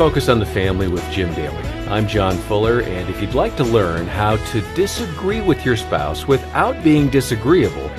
Focus on the Family with Jim Daly. I'm John Fuller, and if you'd like to learn how to disagree with your spouse without being disagreeable,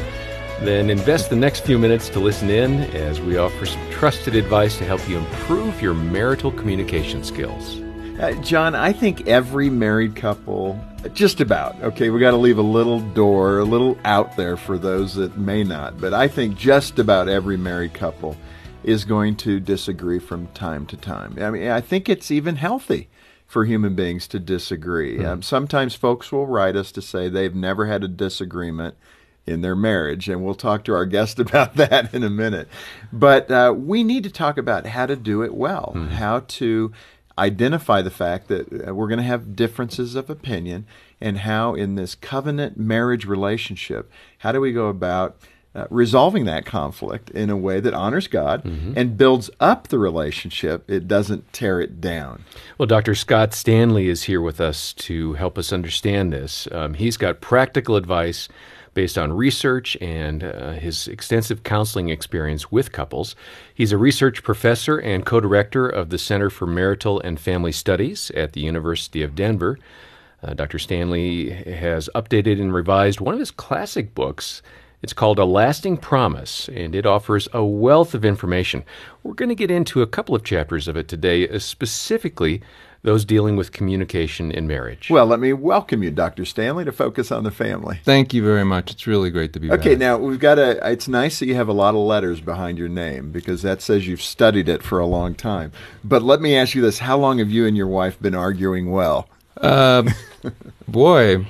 then invest the next few minutes to listen in as we offer some trusted advice to help you improve your marital communication skills. Uh, John, I think every married couple, just about, okay, we got to leave a little door, a little out there for those that may not, but I think just about every married couple is going to disagree from time to time. I mean, I think it's even healthy for human beings to disagree. Mm-hmm. Um, sometimes folks will write us to say they've never had a disagreement in their marriage, and we'll talk to our guest about that in a minute. But uh, we need to talk about how to do it well, mm-hmm. how to identify the fact that uh, we're going to have differences of opinion, and how in this covenant marriage relationship, how do we go about uh, resolving that conflict in a way that honors God mm-hmm. and builds up the relationship. It doesn't tear it down. Well, Dr. Scott Stanley is here with us to help us understand this. Um, he's got practical advice based on research and uh, his extensive counseling experience with couples. He's a research professor and co director of the Center for Marital and Family Studies at the University of Denver. Uh, Dr. Stanley has updated and revised one of his classic books it's called A Lasting Promise, and it offers a wealth of information. We're going to get into a couple of chapters of it today, uh, specifically those dealing with communication in marriage. Well, let me welcome you, Dr. Stanley, to Focus on the Family. Thank you very much. It's really great to be back. okay, back. now we've got a, it's nice that you have a lot of letters behind your name because that says you've studied it for a long time. But let me ask you this how long have you and your wife been arguing well? Uh, boy,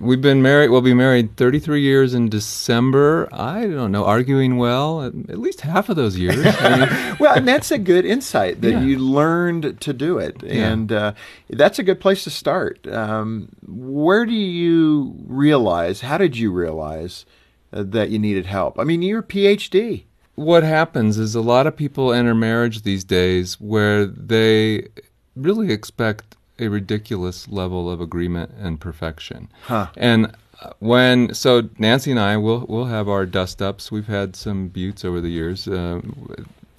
we've been married. We'll be married 33 years in December. I don't know, arguing well at least half of those years. Well, and that's a good insight that yeah. you learned to do it, and uh, that's a good place to start. Um, where do you realize? How did you realize uh, that you needed help? I mean, you're a PhD. What happens is a lot of people enter marriage these days where they really expect a ridiculous level of agreement and perfection. Huh. And when so Nancy and I will will have our dust ups. We've had some buttes over the years. Uh,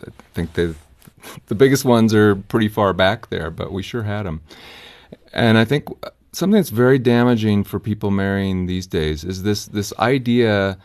I think they the biggest ones are pretty far back there, but we sure had them. And I think something that's very damaging for people marrying these days is this this idea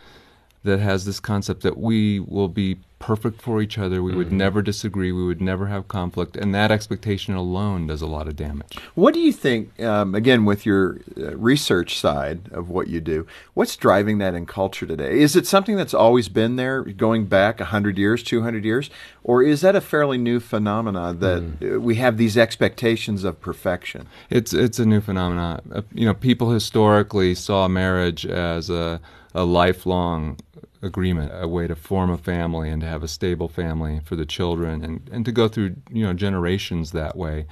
that has this concept that we will be perfect for each other. We mm-hmm. would never disagree. We would never have conflict. And that expectation alone does a lot of damage. What do you think, um, again, with your uh, research side of what you do, what's driving that in culture today? Is it something that's always been there going back 100 years, 200 years? Or is that a fairly new phenomenon that mm. we have these expectations of perfection? It's, it's a new phenomenon. Uh, you know, people historically saw marriage as a, a lifelong agreement, a way to form a family and to have a stable family for the children and, and to go through you know generations that way.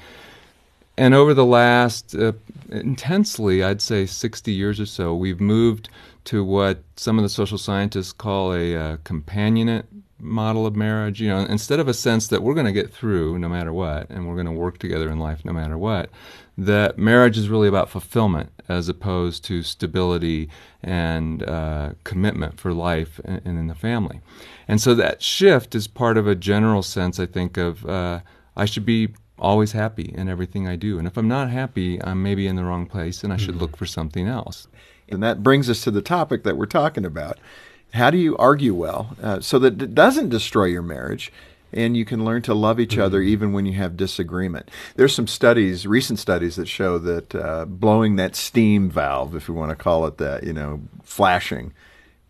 And over the last uh, intensely, I'd say 60 years or so, we've moved to what some of the social scientists call a uh, companionate model of marriage. You know, instead of a sense that we're going to get through no matter what, and we're going to work together in life no matter what, that marriage is really about fulfillment as opposed to stability and uh, commitment for life and, and, in the family. And so that shift is part of a general sense, I think, of uh, I should be always happy in everything I do. And if I'm not happy, I'm maybe in the wrong place and I should mm-hmm. look for something else. And that brings us to the topic that we're talking about. How do you argue well uh, so that it doesn't destroy your marriage? and you can learn to love each other mm-hmm. even when you have disagreement. There's some studies, recent studies, that show that uh, blowing that steam valve, if we want to call it that, you know, flashing,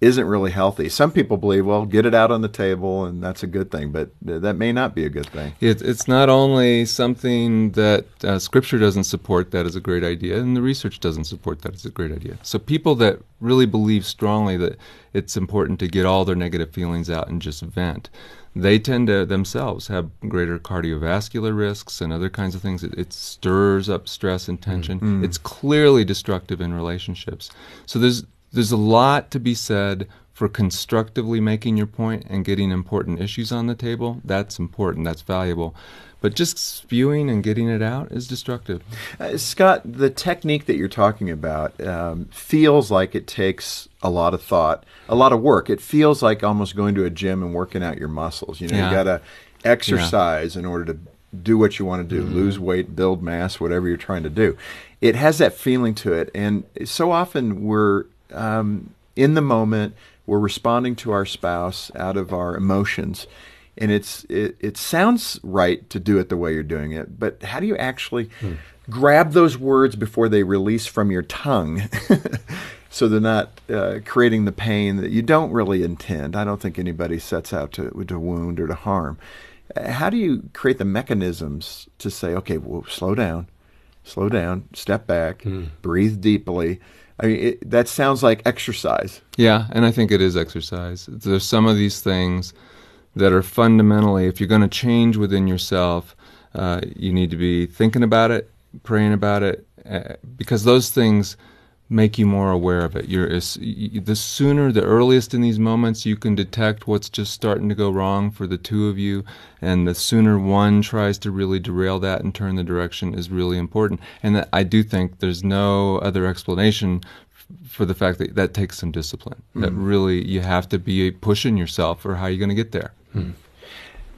isn't really healthy. Some people believe, well, get it out on the table and that's a good thing, but that may not be a good thing. It, it's not only something that uh, Scripture doesn't support that is a great idea, and the research doesn't support that as a great idea. So people that really believe strongly that it's important to get all their negative feelings out and just vent they tend to themselves have greater cardiovascular risks and other kinds of things. It, it stirs up stress and tension. Mm-hmm. It's clearly destructive in relationships. So there's there's a lot to be said for constructively making your point and getting important issues on the table. That's important. That's valuable. But just spewing and getting it out is destructive. Uh, Scott, the technique that you're talking about um, feels like it takes a lot of thought, a lot of work. It feels like almost going to a gym and working out your muscles. You know, yeah. you got to exercise yeah. in order to do what you want to do, Mm-hmm. lose weight, build mass, whatever you're trying to do. It has that feeling to it, and so often we're um, in the moment, we're responding to our spouse out of our emotions, and it's it, it sounds right to do it the way you're doing it, but how do you actually grab those words before they release from your tongue? so they're not uh, creating the pain that you don't really intend. I don't think anybody sets out to, to wound or to harm. Uh, How do you create the mechanisms to say, okay, well, slow down, slow down, step back, breathe deeply? I mean, it, that sounds like exercise. Yeah, and I think it is exercise. There's some of these things that are fundamentally, if you're going to change within yourself, uh, you need to be thinking about it, praying about it, uh, because those things make you more aware of it. You're the sooner, the earliest in these moments you can detect what's just starting to go wrong for the two of you, and the sooner one tries to really derail that and turn the direction is really important. And that, I do think there's no other explanation for the fact that that takes some discipline. That hmm. really you have to be pushing yourself, or how are you going to get there? Hmm.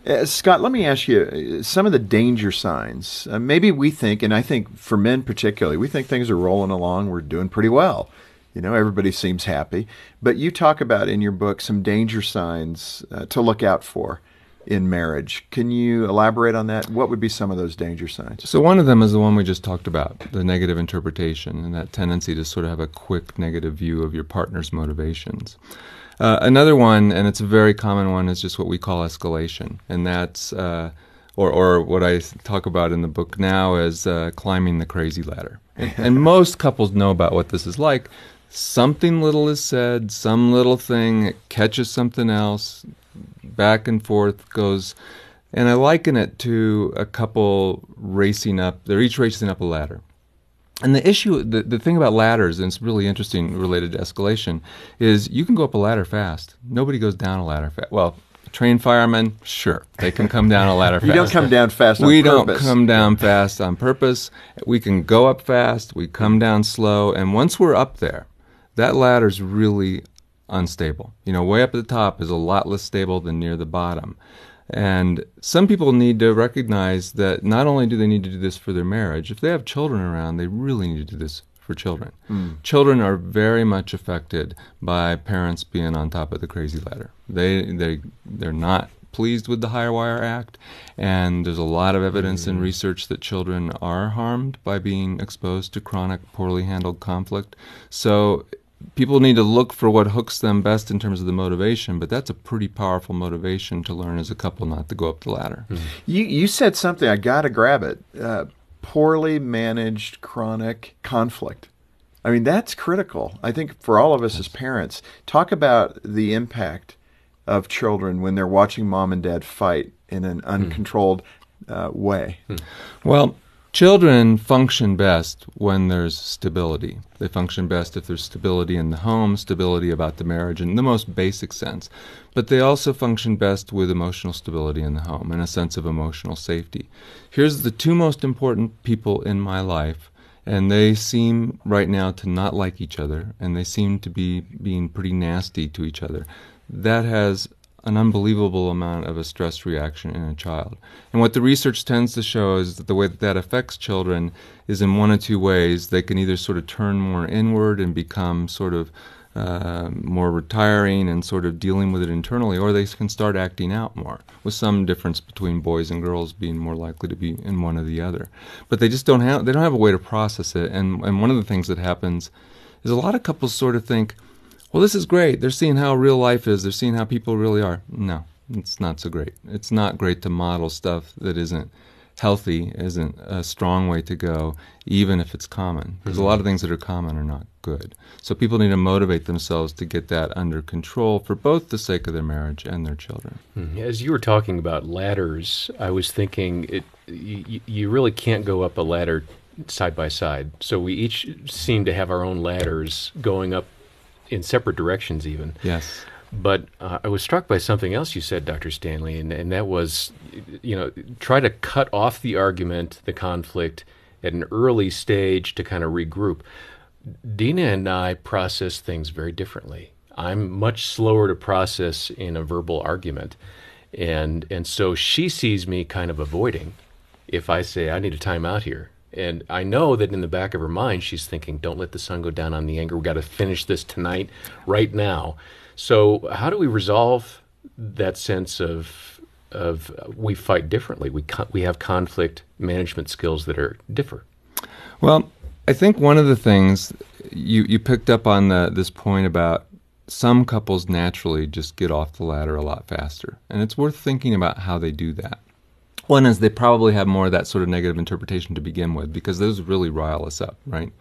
Uh, Scott, let me ask you uh, some of the danger signs. Uh, maybe we think, and I think for men particularly, we think things are rolling along, we're doing pretty well. You know, everybody seems happy. But you talk about in your book some danger signs uh, to look out for in marriage. Can you elaborate on that? What would be some of those danger signs? So one of them is the one we just talked about, the negative interpretation and that tendency to sort of have a quick negative view of your partner's motivations. Uh, another one, and it's a very common one, is just what we call escalation, and that's uh, or or what I talk about in the book now is uh, climbing the crazy ladder. And, and most couples know about what this is like. Something little is said, some little thing it catches something else, back and forth goes and I liken it to a couple racing up. They're each racing up a ladder. And the issue, the, the thing about ladders, and it's really interesting related to escalation, is you can go up a ladder fast. Nobody goes down a ladder fast. Well, trained firemen, sure, they can come down a ladder fast. You don't come down fast on we purpose. don't come down fast on purpose. We can go up fast, we come down slow, and once we're up there, that ladder's really unstable. You know, way up at the top is a lot less stable than near the bottom. And some people need to recognize that not only do they need to do this for their marriage, if they have children around, they really need to do this for children. Hmm. Children are very much affected by parents being on top of the crazy ladder. They they they're not pleased with the Higher Wire Act, and there's a lot of evidence and hmm. research that children are harmed by being exposed to chronic, poorly handled conflict. So people need to look for what hooks them best in terms of the motivation, but that's a pretty powerful motivation to learn as a couple not to go up the ladder. You you said something. I got to grab it. Uh, poorly managed chronic conflict. I mean that's critical. I think for all of us as parents, talk about the impact of children when they're watching mom and dad fight in an uncontrolled uh, way. Well, children function best when there's stability. They function best if there's stability in the home, stability about the marriage in the most basic sense. But they also function best with emotional stability in the home and a sense of emotional safety. Here's the two most important people in my life, and they seem right now to not like each other, and they seem to be being pretty nasty to each other. That has an unbelievable amount of a stress reaction in a child. And what the research tends to show is that the way that that affects children is in one of two ways. They can either sort of turn more inward and become sort of uh, more retiring and sort of dealing with it internally, or they can start acting out more, with some difference between boys and girls being more likely to be in one or the other. But they just don't have they don't have a way to process it. And and one of the things that happens is a lot of couples sort of think, well, this is great. They're seeing how real life is. They're seeing how people really are. No, it's not so great. It's not great to model stuff that isn't healthy, isn't a strong way to go, even if it's common. There's a lot of things that are common are not good. So people need to motivate themselves to get that under control for both the sake of their marriage and their children. Mhm. As you were talking about ladders, I was thinking it. You, you really can't go up a ladder side by side. So we each seem to have our own ladders going up in separate directions, even. Yes. But uh, I was struck by something else you said, Dr. Stanley, and, and that was, you know, try to cut off the argument, the conflict at an early stage to kind of regroup. Dena and I process things very differently. I'm much slower to process in a verbal argument. And, and so she sees me kind of avoiding if I say I need a timeout here. And I know that in the back of her mind, she's thinking, "Don't let the sun go down on the anger. We got to finish this tonight, right now." So, how do we resolve that sense of of uh, we fight differently? We we have conflict management skills that are differ. Well, I think one of the things you you picked up on the, this point about some couples naturally just get off the ladder a lot faster, and it's worth thinking about how they do that. One is they probably have more of that sort of negative interpretation to begin with because those really rile us up, right?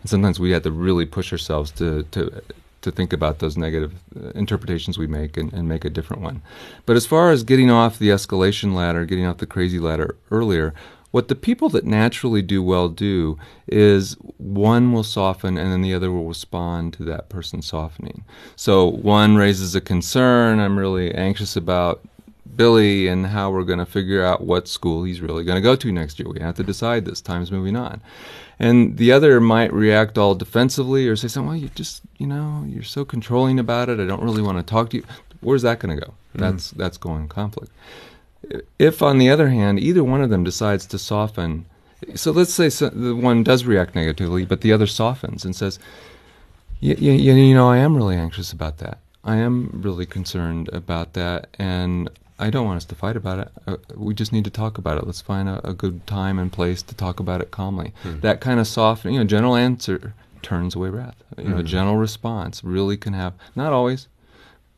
And sometimes we have to really push ourselves to to to think about those negative uh, interpretations we make and, and make a different one. But as far as getting off the escalation ladder, getting off the crazy ladder earlier, what the people that naturally do well do is one will soften and then the other will respond to that person softening. So one raises a concern, I'm really anxious about Billy and how we're going to figure out what school he's really going to go to next year. We have to decide this. Time's moving on. And the other might react all defensively or say something, well, you just, you know, you're so controlling about it. I don't really want to talk to you. Where's that going to go? Mm-hmm. That's, that's going conflict. If, on the other hand, either one of them decides to soften, so let's say so, the one does react negatively, but the other softens and says, you, you, you know, I am really anxious about that. I am really concerned about that, and I don't want us to fight about it. Uh, we just need to talk about it. Let's find a, a good time and place to talk about it calmly. Hmm. That kind of soft, you know, gentle answer turns away wrath. You know, a hmm. gentle response really can have, not always,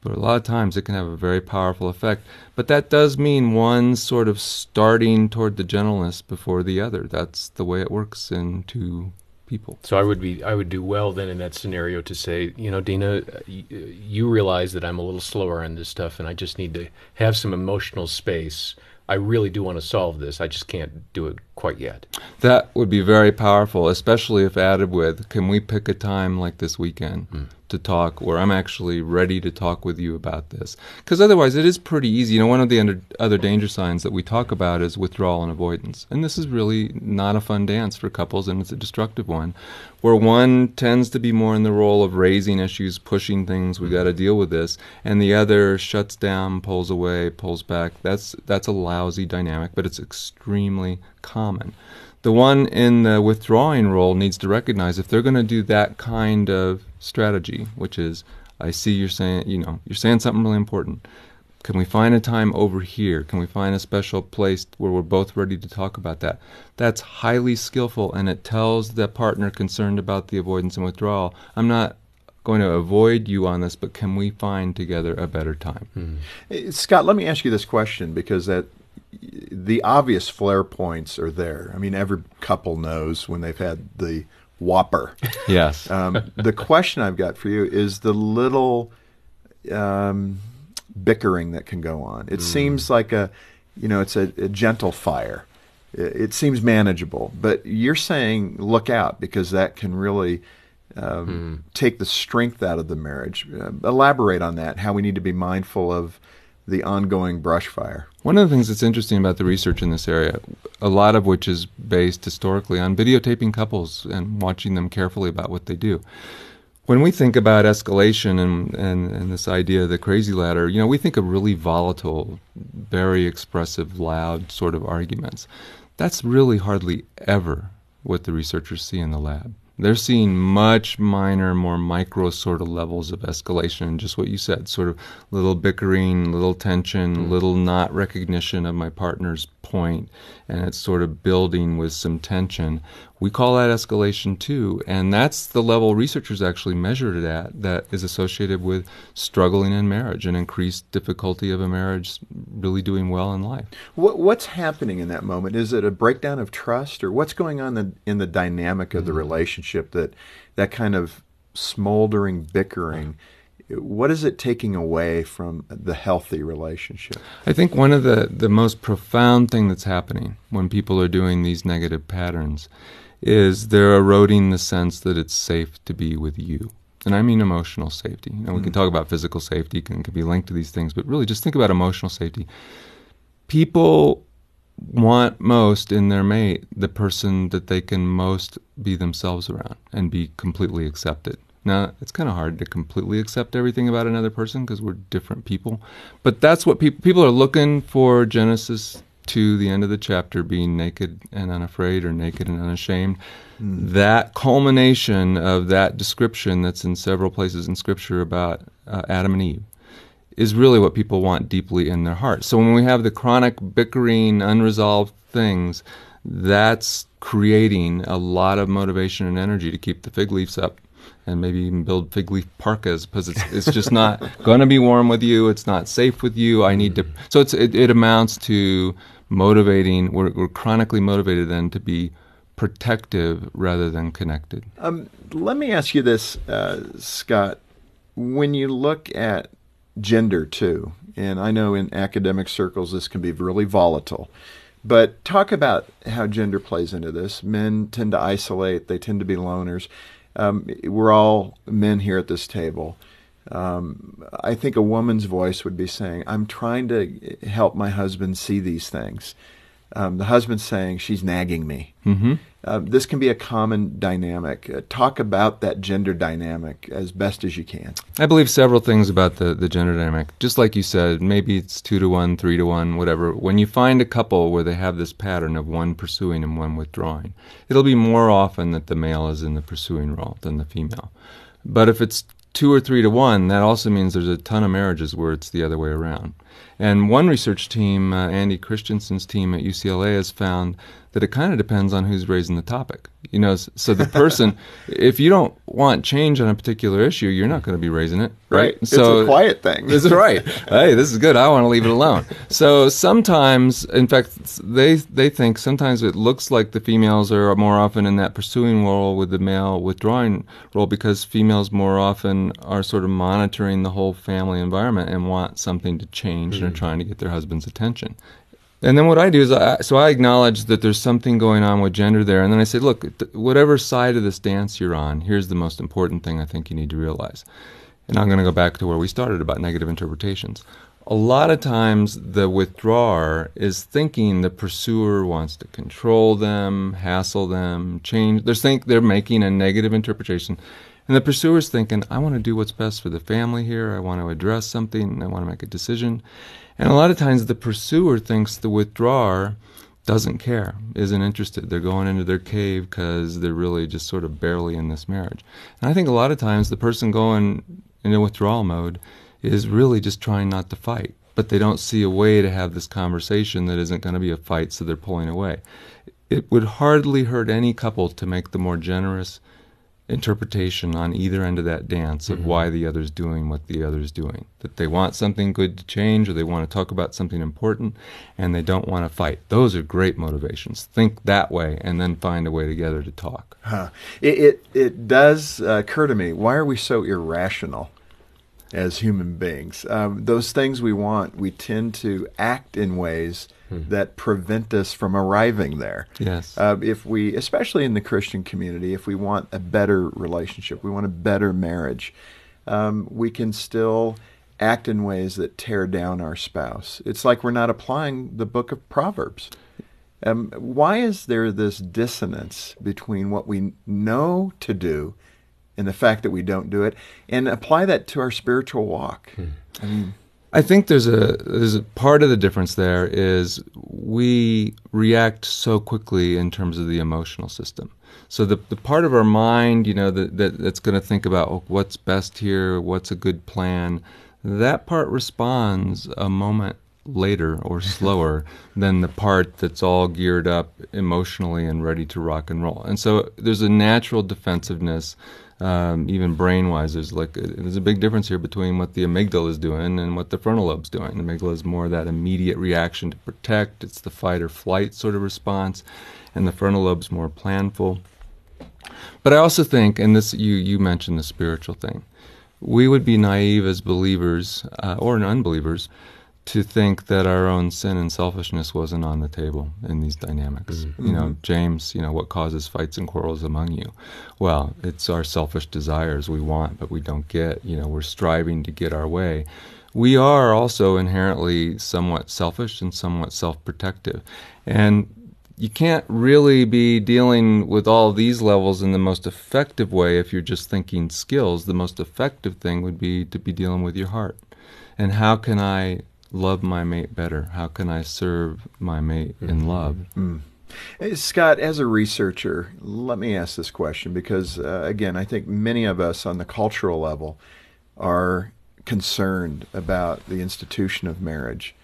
but a lot of times it can have a very powerful effect. But that does mean one sort of starting toward the gentleness before the other. That's the way it works in two people. So I would be I would do well then in that scenario to say, you know, Dena, you realize that I'm a little slower on this stuff, and I just need to have some emotional space. I really do want to solve this. I just can't do it quite yet. That would be very powerful, especially if added with, can we pick a time like this weekend? Mm to talk where I'm actually ready to talk with you about this. Because otherwise, it is pretty easy. You know, one of the under, other danger signs that we talk about is withdrawal and avoidance. And this is really not a fun dance for couples, and it's a destructive one, where one tends to be more in the role of raising issues, pushing things, we got to deal with this, and the other shuts down, pulls away, pulls back. That's, that's a lousy dynamic, but it's extremely common the one in the withdrawing role needs to recognize if they're going to do that kind of strategy, which is, I see you're saying, you know, you're saying something really important. Can we find a time over here? Can we find a special place where we're both ready to talk about that? That's highly skillful and it tells the partner concerned about the avoidance and withdrawal, I'm not going to avoid you on this, but can we find together a better time? Mm-hmm. Scott, let me ask you this question because that the obvious flare points are there. I mean, every couple knows when they've had the whopper. Yes. Um, the question I've got for you is the little um, bickering that can go on. It mm. seems like a, you know, it's a, a gentle fire. It, it, seems manageable, but you're saying look out because that can really um, mm. take the strength out of the marriage. Uh, elaborate on that. How we need to be mindful of the ongoing brush fire. One of the things that's interesting about the research in this area, a lot of which is based historically on videotaping couples and watching them carefully about what they do. When we think about escalation and, and, and this idea of the crazy ladder, you know, we think of really volatile, very expressive, loud sort of arguments. That's really hardly ever what the researchers see in the lab. They're seeing much minor, more micro sort of levels of escalation, just what you said, sort of little bickering, little tension, mm. little not recognition of my partner's point, and it's sort of building with some tension. We call that escalation two, and that's the level researchers actually measured it at that is associated with struggling in marriage and increased difficulty of a marriage really doing well in life. What, what's happening in that moment? Is it a breakdown of trust, or what's going on in, in the dynamic of mm-hmm. the relationship that that kind of smoldering bickering? what is it taking away from the healthy relationship? I think one of the, the most profound thing that's happening when people are doing these negative patterns is they're eroding the sense that it's safe to be with you. And I mean emotional safety. You know, we mm. can talk about physical safety, can, can be linked to these things, but really just think about emotional safety. People want most in their mate the person that they can most be themselves around and be completely accepted. Now, it's kind of hard to completely accept everything about another person because we're different people. But that's what people people are looking for Genesis to the end of the chapter being naked and unafraid or naked and unashamed. Mm. That culmination of that description that's in several places in Scripture about uh, Adam and Eve is really what people want deeply in their heart. So when we have the chronic bickering, unresolved things, that's creating a lot of motivation and energy to keep the fig leaves up and maybe even build fig leaf parkas because it's, it's just not going to be warm with you. It's not safe with you. I need to. So it's, it, it amounts to motivating, we're, we're chronically motivated then to be protective rather than connected. Um, let me ask you this, uh, Scott. When you look at gender too, and I know in academic circles this can be really volatile, but talk about how gender plays into this. Men tend to isolate, they tend to be loners. Um, we're all men here at this table. Um, I think a woman's voice would be saying, I'm trying to help my husband see these things. Um, the husband's saying, She's nagging me. Mm-hmm. Uh, this can be a common dynamic. Uh, talk about that gender dynamic as best as you can. I believe several things about the, the gender dynamic. Just like you said, maybe it's two to one, three to one, whatever. When you find a couple where they have this pattern of one pursuing and one withdrawing, it'll be more often that the male is in the pursuing role than the female. But if it's two or three to one, that also means there's a ton of marriages where it's the other way around. And one research team, uh, Andy Christensen's team at UCLA, has found that it kind of depends on who's raising the topic. You know, so the person, if you don't want change on a particular issue, you're not going to be raising it, right? right. So it's a quiet thing. this is right. hey, this is good. I want to leave it alone. So sometimes, in fact, they they think sometimes it looks like the females are more often in that pursuing role with the male withdrawing role because females more often are sort of monitoring the whole family environment and want something to change mm-hmm. and are trying to get their husband's attention. And then what I do is, I, so I acknowledge that there's something going on with gender there, and then I say, look, whatever side of this dance you're on, here's the most important thing I think you need to realize. And I'm going to go back to where we started about negative interpretations. A lot of times, the withdrawer is thinking the pursuer wants to control them, hassle them, change. They're think they're making a negative interpretation, and the pursuer's thinking, I want to do what's best for the family here. I want to address something. I want to make a decision. And a lot of times the pursuer thinks the withdrawer doesn't care, isn't interested. They're going into their cave because they're really just sort of barely in this marriage. And I think a lot of times the person going in a withdrawal mode is really just trying not to fight, but they don't see a way to have this conversation that isn't going to be a fight, so they're pulling away. It would hardly hurt any couple to make the more generous interpretation on either end of that dance of mm-hmm. why the other's doing what the other's doing. That they want something good to change or they want to talk about something important and they don't want to fight. Those are great motivations. Think that way and then find a way together to talk. Huh. It, it, it does uh, occur to me why are we so irrational? As human beings, um, those things we want, we tend to act in ways hmm. that prevent us from arriving there. Yes. Uh, if we, especially in the Christian community, if we want a better relationship, we want a better marriage, um, we can still act in ways that tear down our spouse. It's like we're not applying the book of Proverbs. Um, why is there this dissonance between what we know to do and the fact that we don't do it, and apply that to our spiritual walk? Hmm. I mean, I think there's a there's a part of the difference there is we react so quickly in terms of the emotional system. So the the part of our mind, you know, that, that that's going to think about oh, what's best here, what's a good plan, that part responds a moment later or slower than the part that's all geared up emotionally and ready to rock and roll. And so there's a natural defensiveness um, even brain wise, there's like a, there's a big difference here between what the amygdala is doing and what the frontal lobe's doing. The amygdala is more of that immediate reaction to protect; it's the fight or flight sort of response, and the frontal lobe's more planful. But I also think, and this you you mentioned the spiritual thing, we would be naive as believers uh, or unbelievers to think that our own sin and selfishness wasn't on the table in these dynamics. Mm-hmm. You know, James, you know, what causes fights and quarrels among you? Well, it's our selfish desires we want, but we don't get. You know, we're striving to get our way. We are also inherently somewhat selfish and somewhat self protective. And you can't really be dealing with all these levels in the most effective way if you're just thinking skills. The most effective thing would be to be dealing with your heart. And how can I love my mate better? How can I serve my mate in Mm-hmm. love? Hey, Scott, as a researcher, let me ask this question because, uh, again, I think many of us on the cultural level are concerned about the institution of marriage.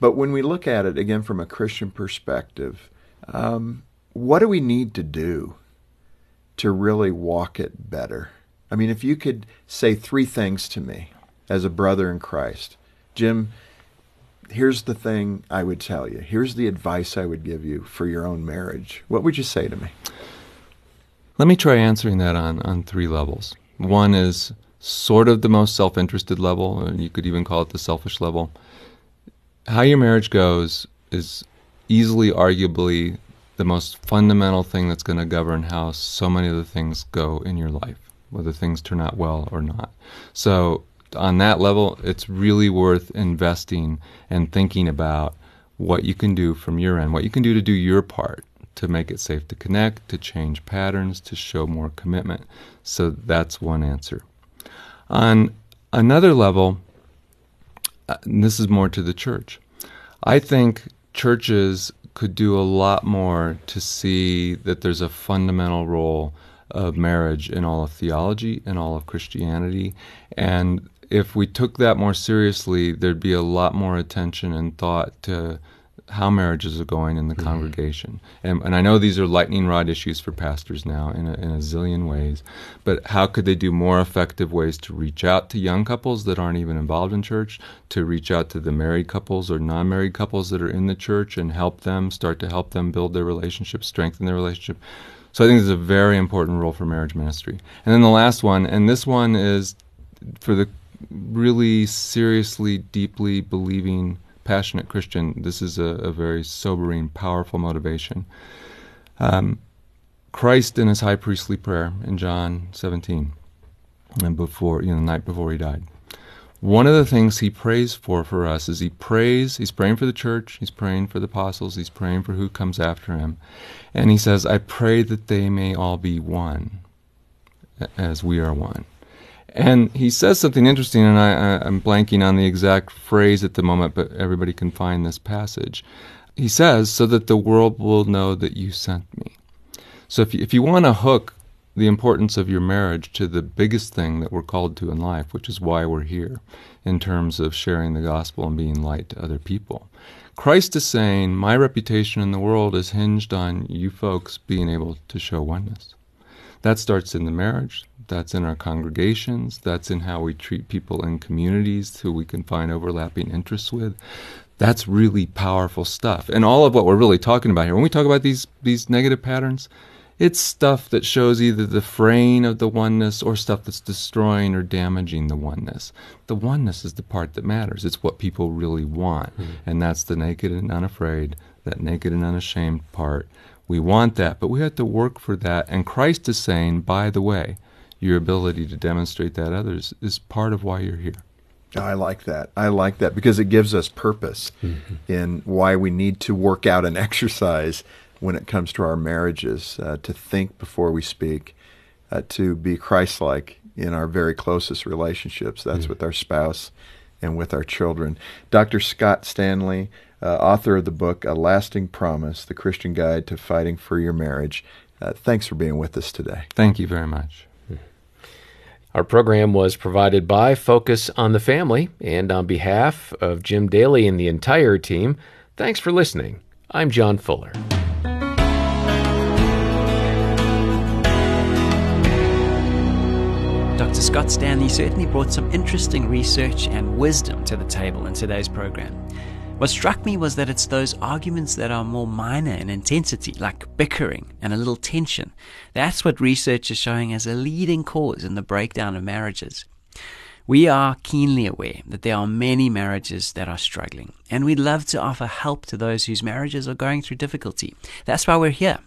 But when we look at it, again, from a Christian perspective, um, what do we need to do to really walk it better? I mean, if you could say three things to me as a brother in Christ, Jim, here's the thing I would tell you. Here's the advice I would give you for your own marriage. What would you say to me? Let me try answering that on, on three levels. One is sort of the most self interested level, and you could even call it the selfish level. How your marriage goes is easily, arguably, the most fundamental thing that's going to govern how so many of the things go in your life, whether things turn out well or not. So, on that level, it's really worth investing and thinking about what you can do from your end, what you can do to do your part to make it safe to connect, to change patterns, to show more commitment. So that's one answer. On another level, uh, this is more to the church. I think churches could do a lot more to see that there's a fundamental role of marriage in all of theology and all of Christianity. And if we took that more seriously, there'd be a lot more attention and thought to how marriages are going in the mm-hmm. congregation. And, and I know these are lightning rod issues for pastors now in a, in a zillion ways, but how could they do more effective ways to reach out to young couples that aren't even involved in church, to reach out to the married couples or non married couples that are in the church and help them, start to help them build their relationship, strengthen their relationship? So I think there's a very important role for marriage ministry. And then the last one, and this one is for the really seriously, deeply believing, passionate Christian, this is a, a very sobering, powerful motivation. Um, Christ in his high priestly prayer in John 17, and before, you know, the night before he died. One of the things he prays for for us is he prays, he's praying for the church, he's praying for the apostles, he's praying for who comes after him. And he says, I pray that they may all be one as we are one. And he says something interesting, and I, I'm blanking on the exact phrase at the moment, but everybody can find this passage. He says, so that the world will know that you sent me. So if you, if you want to hook the importance of your marriage to the biggest thing that we're called to in life, which is why we're here, in terms of sharing the gospel and being light to other people. Christ is saying, My reputation in the world is hinged on you folks being able to show oneness. That starts in the marriage, that's in our congregations, that's in how we treat people in communities who we can find overlapping interests with. That's really powerful stuff. And all of what we're really talking about here, when we talk about these, these negative patterns, it's stuff that shows either the fraying of the oneness or stuff that's destroying or damaging the oneness. The oneness is the part that matters. It's what people really want. Mm-hmm. And that's the naked and unafraid, that naked and unashamed part. We want that, but we have to work for that. And Christ is saying, by the way, your ability to demonstrate that others is part of why you're here. I like that. I like that because it gives us purpose mm-hmm. in why we need to work out and exercise when it comes to our marriages, uh, to think before we speak, uh, to be Christ like in our very closest relationships. That's mm-hmm. with our spouse and with our children. Dr. Scott Stanley, uh, author of the book A Lasting Promise The Christian Guide to Fighting for Your Marriage. Uh, thanks for being with us today. Thank you very much. Our program was provided by Focus on the Family, and on behalf of Jim Daly and the entire team, thanks for listening. I'm John Fuller. Dr. Scott Stanley certainly brought some interesting research and wisdom to the table in today's program. What struck me was that it's those arguments that are more minor in intensity, like bickering and a little tension. That's what research is showing as a leading cause in the breakdown of marriages. We are keenly aware that there are many marriages that are struggling, and we'd love to offer help to those whose marriages are going through difficulty. That's why we're here.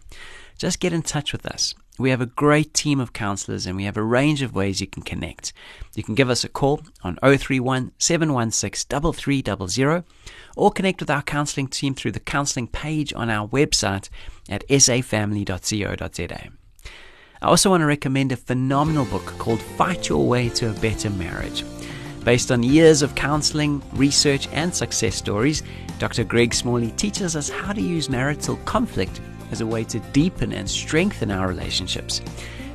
Just get in touch with us. We have a great team of counselors and we have a range of ways you can connect. You can give us a call on 031 716 3300 or connect with our counseling team through the counseling page on our website at safamily.co.za. I also want to recommend a phenomenal book called Fight Your Way to a Better Marriage. Based on years of counseling, research, and success stories, Dr. Greg Smalley teaches us how to use marital conflict as a way to deepen and strengthen our relationships.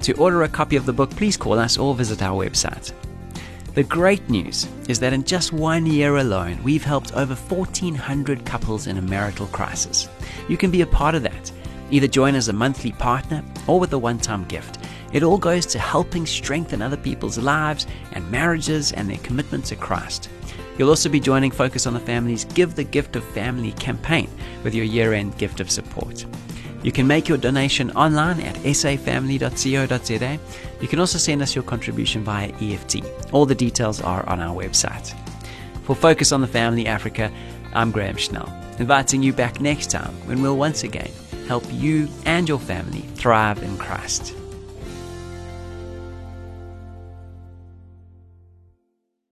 To order a copy of the book, please call us or visit our website. The great news is that in just one year alone, we've helped over 1,400 couples in a marital crisis. You can be a part of that. Either join as a monthly partner or with a one time gift. It all goes to helping strengthen other people's lives and marriages and their commitment to Christ. You'll also be joining Focus on the Family's Give the Gift of Family campaign with your year end gift of support. You can make your donation online at safamily.co.za. You can also send us your contribution via EFT. All the details are on our website. For Focus on the Family Africa, I'm Graham Schnell, inviting you back next time when we'll once again help you and your family thrive in Christ.